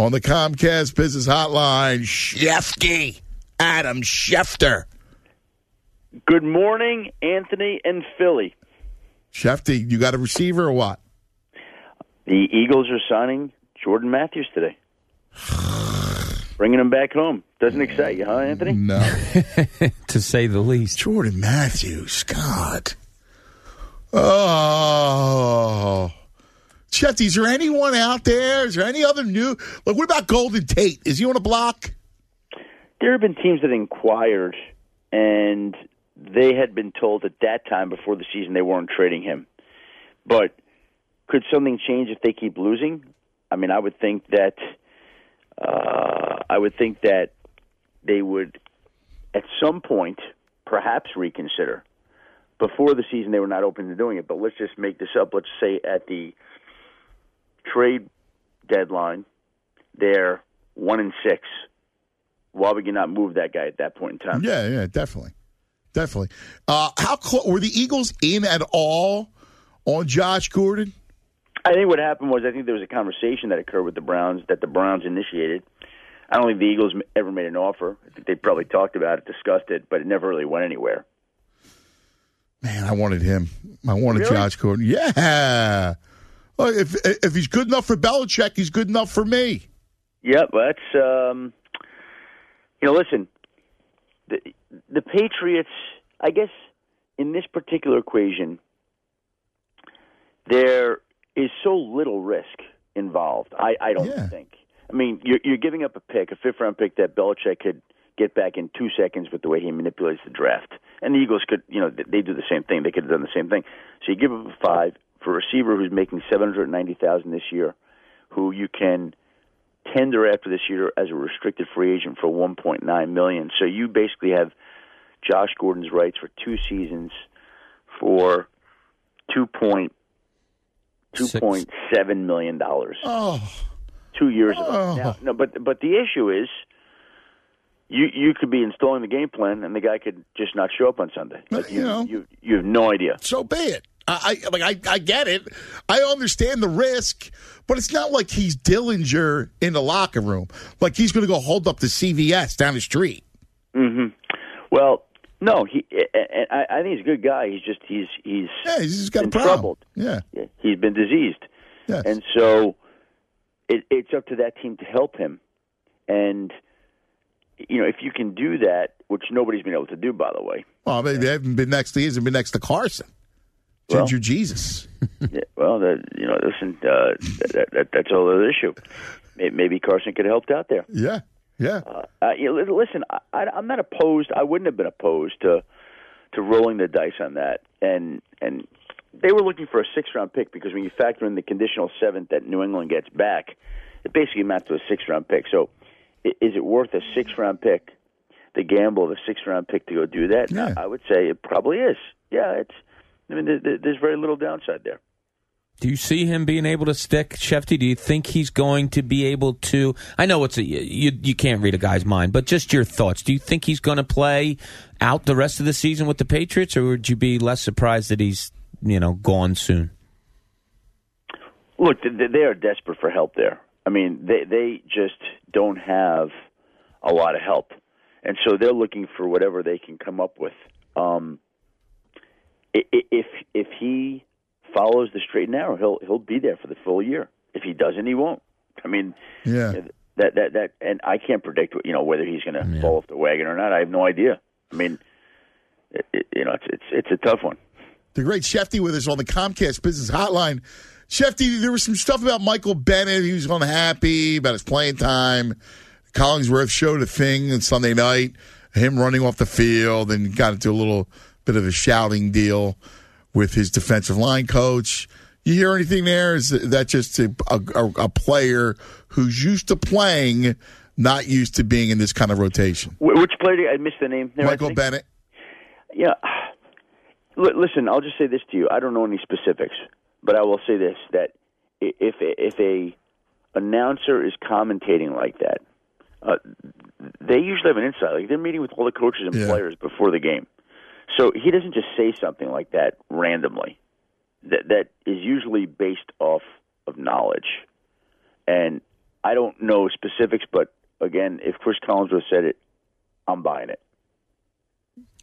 on the Comcast Business Hotline, Shefty, Adam Schefter. Good morning, Anthony and Philly. Shefty, you got a receiver or what? The Eagles are signing Jordan Matthews today. Bringing him back home. Doesn't excite you, huh, Anthony? No. to say the least. Jordan Matthews, God. Oh. Shefty, is there anyone out there? Is there any other new? Like, what about Golden Tate? Is he on a block? There have been teams that inquired, and they had been told at that time before the season they weren't trading him. But could something change if they keep losing? I mean, I would think that uh, I would think that they would at some point perhaps reconsider. Before the season, they were not open to doing it. But let's just make this up. Let's say at the trade deadline, they're one and six. Why would you not move that guy at that point in time? Yeah, yeah, definitely, definitely. Uh, how close were the Eagles in at all on Josh Gordon? I think what happened was I think there was a conversation that occurred with the Browns that the Browns initiated. I don't think the Eagles ever made an offer. I think they probably talked about it, discussed it, but it never really went anywhere. Man, I wanted him. I wanted Really? Josh Gordon. Yeah. If if he's good enough for Belichick, he's good enough for me. Yep, that's um, you know. Listen, the the Patriots. I guess in this particular equation, there is so little risk involved. I I don't Yeah. think. I mean, you're you're giving up a pick, a fifth round pick that Belichick could get back in two seconds with the way he manipulates the draft, and the Eagles could, you know, they do the same thing. They could have done the same thing. So you give up a five for a receiver who's making seven hundred ninety thousand this year, who you can tender after this year as a restricted free agent for 1.9 million. So you basically have Josh Gordon's rights for two seasons for two point two point seven million dollars. Oh, Two years Oh. Now, no, but but the issue is. You you could be installing the game plan, and the guy could just not show up on Sunday. Like, you know. you you have no idea. so be it. I, I like I, I get it. I understand the risk, but it's not like he's Dillinger in the locker room. Like he's going to go hold up the CVS down the street. Mm-hmm. Well, no, he. And I, I think he's a good guy. He's just he's he's Yeah, he's just got been a problem. troubled. Yeah, he's been diseased, yes. and so it, it's up to that team to help him. And you know, if you can do that, which nobody's been able to do, by the way. well, they, they haven't been next to. He hasn't been next to Carson. Well- Ginger Jesus. yeah, well, that, you know, listen, uh, that, that, that's all the issue. Maybe Carson could have helped out there. Yeah, yeah. Uh, uh, you know, listen, I, I'm not opposed. I wouldn't have been opposed to to rolling the dice on that. And and they were looking for a six round pick because when you factor in the conditional seventh that New England gets back, it basically amounts to a six round pick. So, is it worth a six round pick? The gamble of a six round pick to go do that? Yeah. I would say it probably is. Yeah, it's. I mean, there, there- there's very little downside there. Do you see him being able to stick, Shefty? Do you think he's going to be able to? I know it's a you you can't read a guy's mind, but just your thoughts. Do you think he's going to play out the rest of the season with the Patriots, or would you be less surprised that he's you know gone soon? Look, th- th- they are desperate for help there. I mean, they they just don't have a lot of help, and so they're looking for whatever they can come up with. Um, if if he follows the straight and narrow, he'll he'll be there for the full year. If he doesn't, he won't. I mean, Yeah. that that that, and I can't predict you know whether he's going to fall off the wagon or not. I have no idea. I mean, it, it, you know, it's it's it's a tough one. The great Shefty with us on the Comcast Business Hotline. Shefty, there was some stuff about Michael Bennett. He was unhappy about his playing time. Collinsworth showed a thing on Sunday night, him running off the field and got into a little bit of a shouting deal with his defensive line coach. You hear anything there? Is that just a, a, a player who's used to playing, not used to being in this kind of rotation? Which player? I missed the name. there, Michael Bennett. Yeah. Listen, I'll just say this to you. I don't know any specifics, but I will say this: that if if a announcer is commentating like that, uh, they usually have an insight. Like they're meeting with all the coaches and Yeah. players before the game, so he doesn't just say something like that randomly. That that is usually based off of knowledge, and I don't know specifics, but again, if Chris Collinsworth said it, I'm buying it.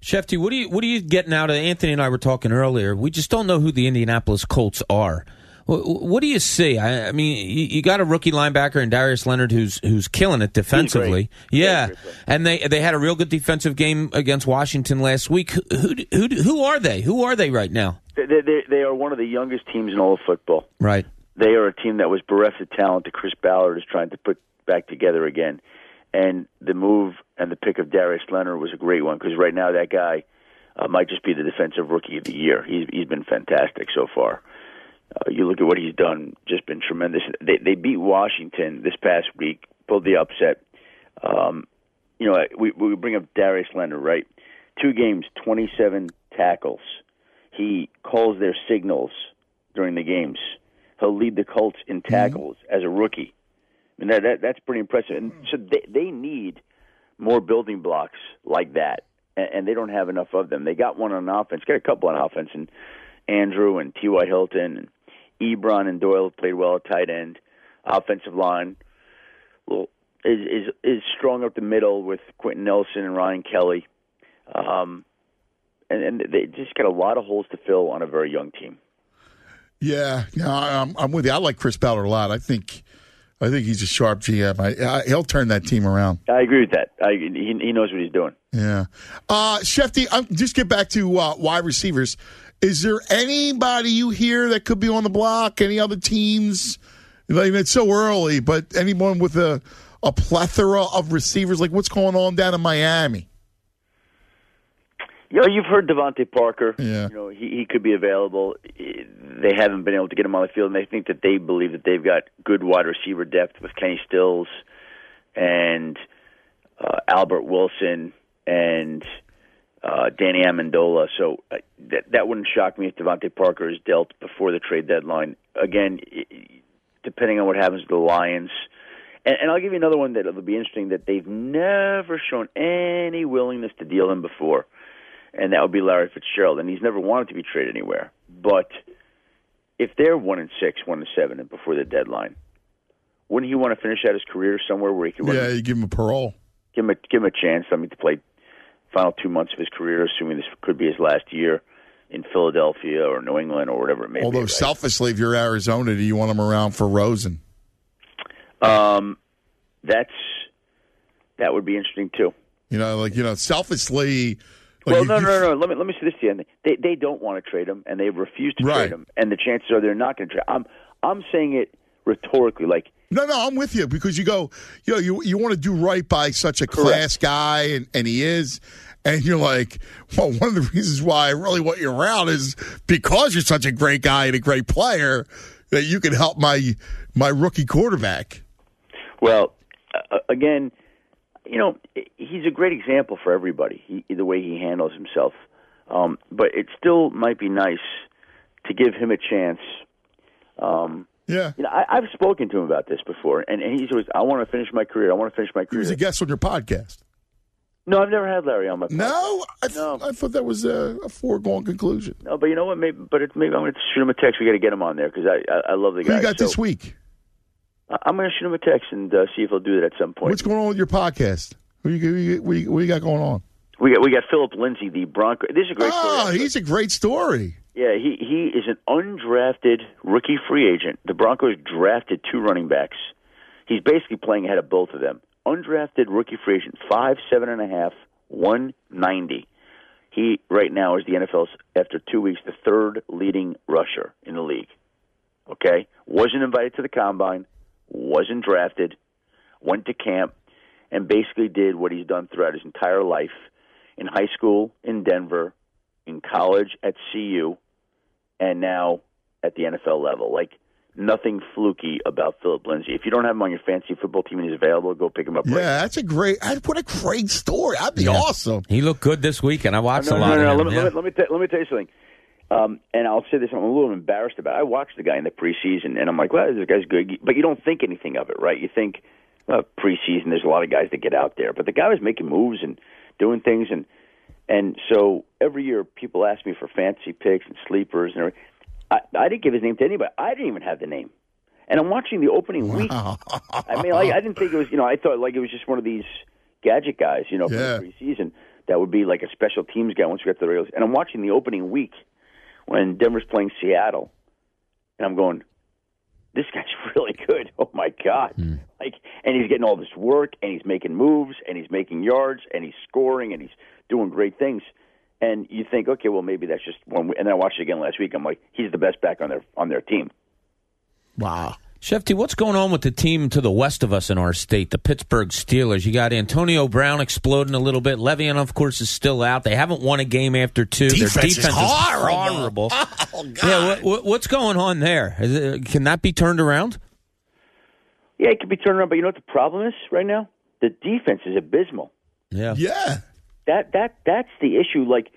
Shefty, what are you what are you getting out of Anthony and I were talking earlier? We just don't know who the Indianapolis Colts are. What, do you see? I, I mean, you, you, got a rookie linebacker in Darius Leonard who's who's killing it defensively. Yeah, and they they had a real good defensive game against Washington last week. Who who who, who are they? Who are they right now? They, they, they are one of the youngest teams in all of football. Right. They are a team that was bereft of talent that Chris Ballard is trying to put back together again. And the move and the pick of Darius Leonard was a great one because right now that guy uh, might just be the defensive rookie of the year. He's he's been fantastic so far. Uh, you look at what he's done; just been tremendous. They they beat Washington this past week, pulled the upset. Um, you know, we we bring up Darius Leonard, right? Two games, twenty-seven tackles. He calls their signals during the games. He'll lead the Colts in tackles mm-hmm. as a rookie. I mean, that, that that's pretty impressive. And so they they need more building blocks like that, and, and they don't have enough of them. They got one on offense, got a couple on offense, and Andrew and T. Y. Hilton and Ebron and Doyle played well at tight end. Offensive line, is is is strong up the middle with Quenton Nelson and Ryan Kelly, um, and, and they just got a lot of holes to fill on a very young team. Yeah, yeah, I'm, I'm with you. I like Chris Ballard a lot. I think I think he's a sharp GM. I, I, he'll turn that team around. I agree with that. I, he, he knows what he's doing. Yeah. Uh, Shefty, um, just get back to uh, wide receivers. Is there anybody you hear that could be on the block? Any other teams? Like, it's so early, but anyone with a, a plethora of receivers? Like what's going on down in Miami? You know, you've heard DeVante Parker. Yeah. You know, he, he could be available. They haven't been able to get him on the field, and they think that they believe that they've got good wide receiver depth with Kenny Stills and uh, Albert Wilson and uh, Danny Amendola. So uh, that that wouldn't shock me if DeVante Parker is dealt before the trade deadline. Again, depending on what happens to the Lions. And, and I'll give you another one that will be interesting that they've never shown any willingness to deal him before and that would be Larry Fitzgerald. And he's never wanted to be traded anywhere. But if they're one and six, one and seven, and before the deadline, wouldn't he want to finish out his career somewhere where he could? Yeah, you give him a parole. Give him a give him a chance. I mean, to play final two months of his career, assuming this could be his last year in Philadelphia or New England or whatever it may Although be. Although selfishly, if you're Arizona, do you want him around for Rosen? Um, that's that would be interesting too. You know, like you know, selfishly well, you, no, no, no, no. Let me let me say this to you. They they don't want to trade him, and they refuse to right. trade him, and the chances are they're not going to trade. I'm I'm saying it rhetorically, like. No, no, I'm with you because you go, you know, you you want to do right by such a Correct. class guy, and, and he is, and you're like, well, one of the reasons why I really want you around is because you're such a great guy and a great player that you can help my my rookie quarterback. Well, uh, again, you know, he's a great example for everybody. He, the way he handles himself, um, but it still might be nice to give him a chance. Um, yeah, you know, I, I've spoken to him about this before, and, and he's always, "I want to finish my career. I want to finish my career." He was a guest on your podcast. No, I've never had Larry on my podcast. No, I, th- no. I thought that was a, a, foregone conclusion. No, but you know what? Maybe, but it, maybe I'm going to shoot him a text. We got to get him on there because I, I, I love the Who guy. you got so, this week? I'm going to shoot him a text and uh, see if he'll do that at some point. What's going on with your podcast? What do you, what you, what you got going on? We got we got Philip Lindsay, the Bronco. This is a great story. oh, story. he's a great story. Yeah, he he is an undrafted rookie free agent. The Broncos drafted two running backs. He's basically playing ahead of both of them. Undrafted rookie free agent, five seven and a half, one ninety. He right now is the NFL's after two weeks the third leading rusher in the league. Okay, wasn't invited to the combine, wasn't drafted, went to camp, and basically did what he's done throughout his entire life in high school in Denver, in college at CU, and now at the NFL level. Like nothing fluky about Philip Lindsay. If you don't have him on your fantasy football team and he's available, go pick him up. Yeah, right that's a great. What a great story. That'd be yeah. awesome. He looked good this week, and I watched no, a lot no, no, of him. him. Let me, yeah. let me, let me, t- let me tell you something. Um, and I'll say this: I'm a little embarrassed about. it. I watched the guy in the preseason, and I'm like, "Well, this guy's good," but you don't think anything of it, right? You think, uh, preseason. There's a lot of guys that get out there, but the guy was making moves and doing things, and and so every year people ask me for fantasy picks and sleepers, and everything. I, I didn't give his name to anybody. I didn't even have the name, And I'm watching the opening week. I mean, like, I didn't think it was. You know, I thought like it was just one of these gadget guys. You know, from Yeah. the preseason that would be like a special teams guy once we got to the Raiders. And I'm watching the opening week when Denver's playing Seattle, and I'm going, this guy's really good. Oh my god! Hmm. Like, and he's getting all this work, and he's making moves, and he's making yards, and he's scoring, and he's doing great things. And you think, okay, well, maybe that's just one. And then I watched it again last week. I'm like, he's the best back on their on their team. Wow. Shefty, what's going on with the team to the west of us in our state, the Pittsburgh Steelers? You got Antonio Brown exploding a little bit. Le'Veon, of course, is still out. They haven't won a game after two. Defense Their is defense Is horrible. Oh, God. Yeah, what, what, what's going on there? Is it, can that be turned around? Yeah, it could be turned around, but you know what the problem is right now? The defense is abysmal. Yeah. Yeah. That that that's the issue. Like,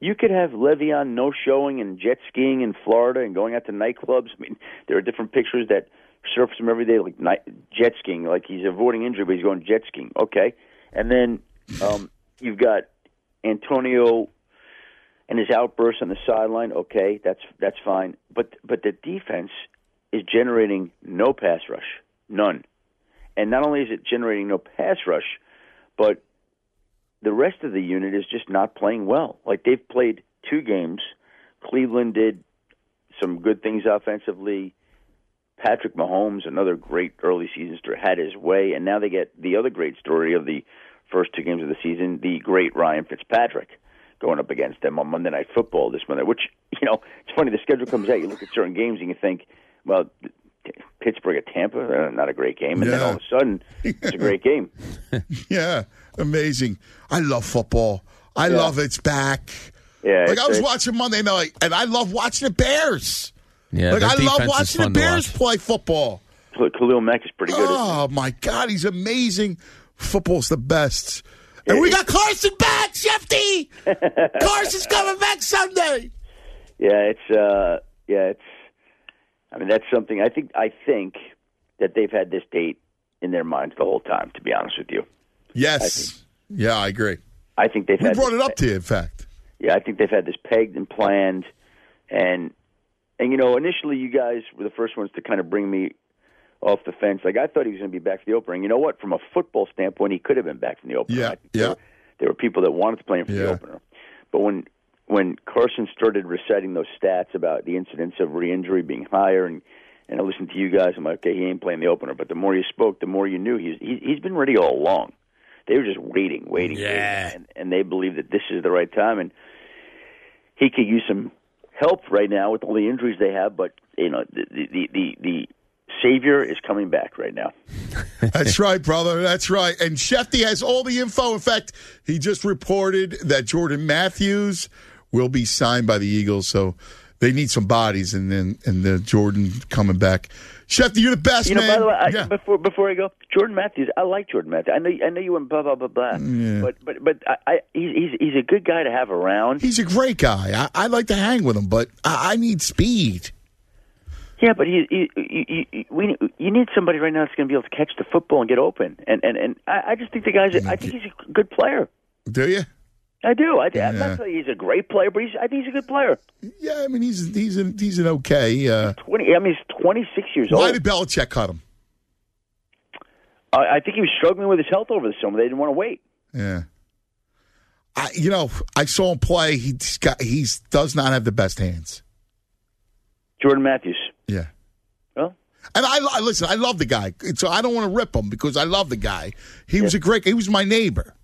you could have Le'Veon no showing and jet skiing in Florida and going out to nightclubs. I mean, there are different pictures that surface him every day, like night, jet skiing. Like he's avoiding injury, but he's going jet skiing. Okay, and then um, you've got Antonio and his outbursts on the sideline. Okay, that's that's fine. But but the defense is generating no pass rush, none. And not only is it generating no pass rush, but the rest of the unit is just not playing well. Like they've played two games. Cleveland did some good things offensively. Patrick Mahomes, another great early season star, had his way, and now they get the other great story of the first two games of the season, the great Ryan Fitzpatrick going up against them on Monday Night Football this Monday. Which you know, it's funny. The schedule comes out. You look at certain games and you think, well, Pittsburgh at Tampa, uh, not a great game, and then all of a sudden, it's a great game. Yeah. Amazing. I love football. I Yeah. love it's back. Yeah, Like I was watching Monday night, and I love watching the Bears. Yeah, like I love watching the Bears watch. play football. Khalil Mack is pretty good. Oh my God, he's amazing. Football's the best. And we got Carson back, Shefty. Carson's coming back Sunday. Yeah, it's uh yeah, it's I mean that's something I think I think that they've had this date in their minds the whole time, to be honest with you. Yes. Yeah, I agree. I think they've We had brought this it up to you, in fact. Yeah, I think they've had this pegged and planned and and you know, initially you guys were the first ones to kind of bring me off the fence. Like I thought he was going to be back for the opener. And you know what? From a football standpoint, he could have been back from the opener. Yeah, yeah. There were, there were people that wanted to play him for Yeah. the opener. But when when Carson started reciting those stats about the incidence of re-injury being higher, and and I listened to you guys, I'm like, okay, he ain't playing the opener. But the more you spoke, the more you knew he's he, he's been ready all along. They were just waiting, waiting, Yeah. waiting, and, and they believe that this is the right time, and he could use some help right now with all the injuries they have. But you know, the the the, the savior is coming back right now. That's right, brother. That's right. And Shefty has all the info. In fact, he just reported that Jordan Matthews will be signed by the Eagles. So they need some bodies, and then and the Jordan coming back. Shefty, you're the best, You know, man. by the way, I, yeah. before before I go, Jordan Matthews, I like Jordan Matthews. I know I know you went blah blah blah blah, but but but I, I he's he's he's a good guy to have around. He's a great guy. I, I like to hang with him, but I, I need speed. Yeah, but he, he, he, he, we you need somebody right now that's going to be able to catch the football and get open. And and and I, I just think the guy's. I think he's a good player. Do you? I do. I, I'm not saying he's a great player, but he's, I think he's a good player. Yeah, I mean he's he's an, he's an okay. Uh, Twenty. I mean, he's 26 years why old. Why did Belichick cut him? I, I think he was struggling with his health over the summer. They didn't want to wait. Yeah. I, you know, I saw him play. He's got he's does not have the best hands. Jordan Matthews. Yeah. Well, And I, I listen. I love the guy, so I don't want to rip him because I love the guy. He was a great. He was my neighbor,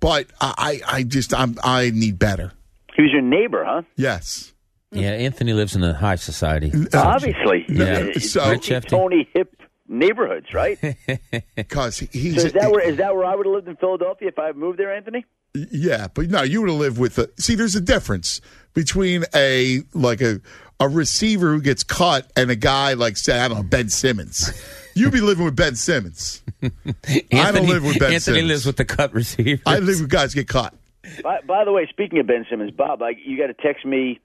but I, I, I just, I'm, I need better. he was your neighbor, huh? Yes. Yeah, Anthony lives in a high society. Uh, Obviously. Yeah. Uh, so- Rich Hefty. Tony hip neighborhoods, right? Because he's. So is that where is that where I would have lived in Philadelphia if I moved there, Anthony? Yeah, but no, you would have lived with the. See, there's a difference between a like a a receiver who gets cut and a guy like say I don't know Ben Simmons. You'd be living with Ben Simmons. Anthony, I don't live with Ben Anthony Simmons. lives with the cut receiver. I live with guys get caught. By, by the way, speaking of Ben Simmons, Bob, I, you got to text me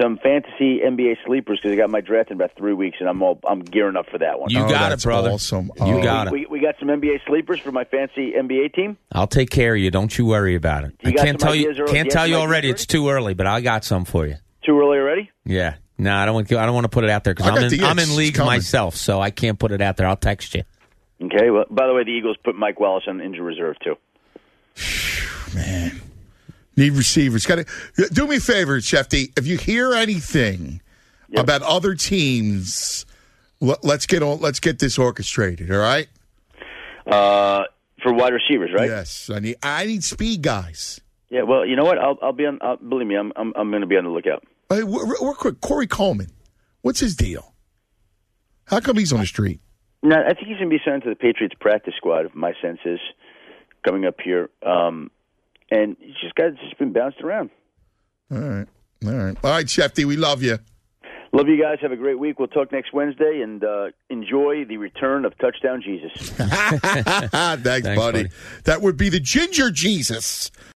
some fantasy NBA sleepers because I got my draft in about three weeks, and I'm all I'm gearing up for that one. You Oh, got it, that's brother. awesome. You Oh. got it. we, we got some NBA sleepers for my fancy NBA team. I'll take care of you. Don't you worry about it. You I got can't some tell you. ideas or- Can't you tell have you some already. ideas It's too early, but I got some for you. Too early already? Yeah, No, I don't want. to. I don't want to put it out there because I I'm in. the I'm in It's leagues coming. myself, so I can't put it out there. I'll text you. Okay. Well, by the way, the Eagles put Mike Wallace on injury reserve too. Man, need receivers. Got to do me a favor, Shefty. If you hear anything Yep. about other teams, let, let's get on. Let's get this orchestrated. All right. Uh, for wide receivers, right? Yes, I need. I need speed guys. Yeah. Well, you know what? I'll, I'll be on. I'll, believe me, I'm I'm, I'm going to be on the lookout. Hey, we're, we're quick. Corey Coleman. What's his deal? How come he's on the street? No, I think he's going to be sent to the Patriots practice squad. If my sense is coming up here, um, and he's just got just been bounced around. All right. All right. All right, Shefty. We love you. Love you guys. Have a great week. We'll talk next Wednesday and uh, enjoy the return of Touchdown Jesus. Thanks, buddy. buddy. That would be the Ginger Jesus.